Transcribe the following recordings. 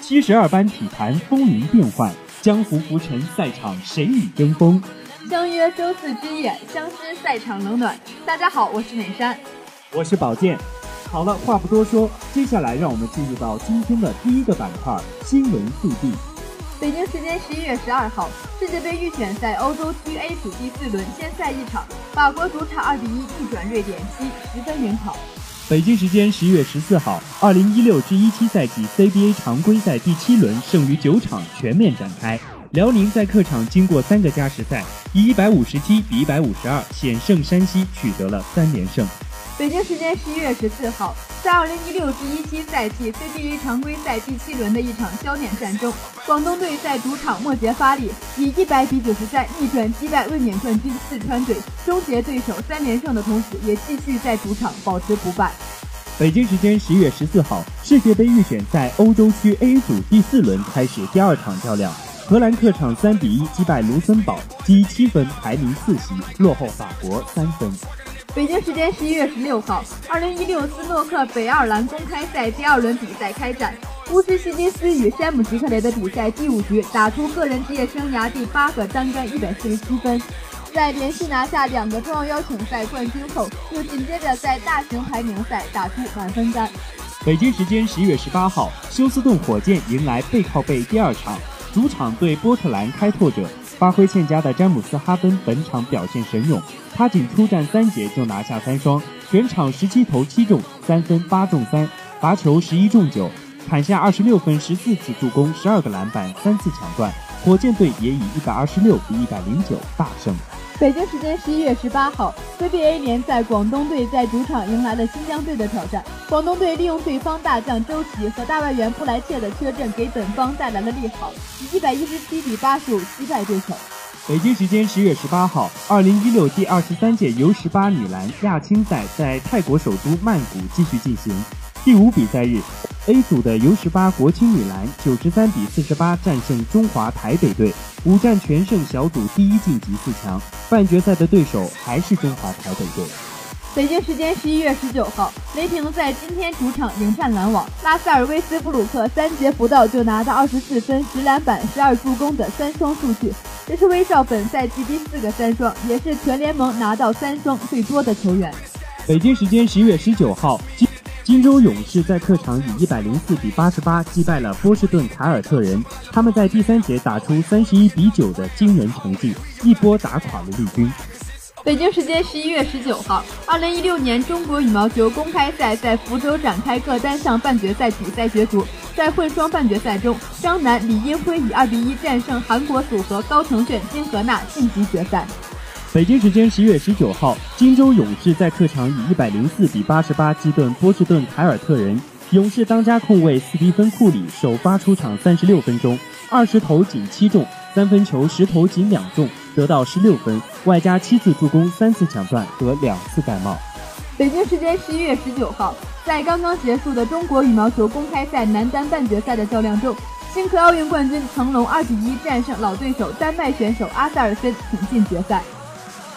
七十二班体坛风云变幻，江湖浮沉赛场谁与争锋？相约周四之夜，相知赛场冷暖。大家好，我是美山，我是宝剑。好了，话不多说，接下来让我们进入到今天的第一个板块——新闻速递。北京时间十一月十二号，世界杯预选赛欧洲区 A 组第四轮先赛一场，法国主场二比一逆转瑞典，七十分领跑。北京时间十一月十四号，二零一六至一七赛季 CBA 常规赛第七轮剩余九场全面展开，辽宁在客场经过三个加时赛，以一百五十七比一百五十二险胜山西，取得了三连胜。北京时间十一月十四号，在二零一六至一七赛季 CBA 常规赛第七轮的一场焦点战中，广东队在主场末节发力，以一百比九十三逆转击败卫冕冠军四川队，终结对手三连胜的同时，也继续在主场保持不败。北京时间十一月十四号，世界杯预选赛欧洲区 A 组第四轮开始第二场较量，荷兰客场三比一击败卢森堡，积七分排名四席，落后法国三分。北京时间十一月十六号，二零一六斯诺克北爱尔兰公开赛第二轮比赛开战，乌斯希金斯与山姆吉克雷的比赛第五局打出个人职业生涯第八个单杆一百四十七分，在连续拿下两个重要邀请赛冠军后，又紧接着在大型排名赛打出满分单。北京时间十一月十八号，休斯顿火箭迎来背靠背第二场，主场对波特兰开拓者。发挥欠佳的詹姆斯·哈登本场表现神勇，他仅出战三节就拿下三双，全场十七投七中，三分八中三，罚球十一中九，砍下二十六分、十四次助攻、十二个篮板、三次抢断。火箭队也以一百二十六比一百零九大胜。北京时间十一月十八号，CBA 联赛广东队在主场迎来了新疆队的挑战。广东队利用对方大将周琦和大外援布莱切的缺阵，给本方带来了利好，以一百一十七比八十五击败对手。北京时间十月十八号，二零一六第二十三届 U 十八女篮亚青赛在泰国首都曼谷继续进行。第五比赛日，A 组的 U 十八国青女篮九十三比四十八战胜中华台北队，五战全胜，小组第一晋级四强。半决赛的对手还是中华台北队。北京时间十一月十九号，雷霆在今天主场迎战篮网，拉塞尔·威斯布鲁克三节不到就拿到二十四分、十篮板、十二助攻的三双数据，这是威少本赛季第四个三双，也是全联盟拿到三双最多的球员。北京时间十一月十九号，金金州勇士在客场以一百零四比八十八击败了波士顿凯尔特人，他们在第三节打出三十一比九的惊人成绩，一波打垮了绿军。北京时间十一月十九号，二零一六年中国羽毛球公开赛在福州展开各单项半决赛比赛角逐。在混双半决赛中，张楠李英辉以二比一战胜韩国组合高成炫金荷娜晋级决赛。北京时间十月十九号，金州勇士在客场以一百零四比八十八击顿波士顿凯尔特人。勇士当家控卫斯蒂芬库里首发出场三十六分钟，二十投仅七中，三分球十投仅两中。得到十六分，外加七次助攻、三次抢断和两次盖帽。北京时间十一月十九号，在刚刚结束的中国羽毛球公开赛男单半决赛的较量中，新科奥运冠军成龙二比一战胜老对手丹麦选手阿塞尔森，挺进决赛。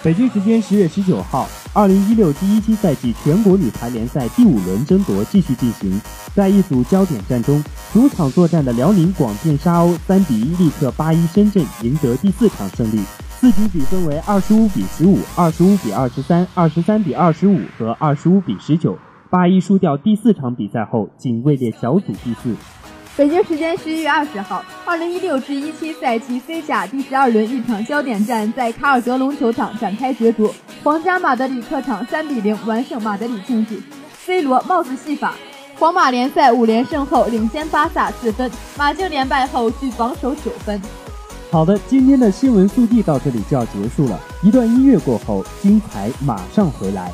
北京时间十月十九号，二零一六第一期赛季全国女排联赛第五轮争夺继续进行，在一组焦点战中，主场作战的辽宁广电沙鸥三比一力克八一深圳，赢得第四场胜利。四局比分为二十五比十五、二十五比二十三、二十三比二十五和二十五比十九。八一输掉第四场比赛后，仅位列小组第四。北京时间十一月二十号，二零一六至一七赛季西甲第十二轮一场焦点战在卡尔德隆球场展开角逐，皇家马德里客场三比零完胜马德里竞技，C 罗帽子戏法，皇马联赛五连胜后领先巴萨四分，马竞连败后续榜首九分。好的，今天的新闻速递到这里就要结束了。一段音乐过后，精彩马上回来。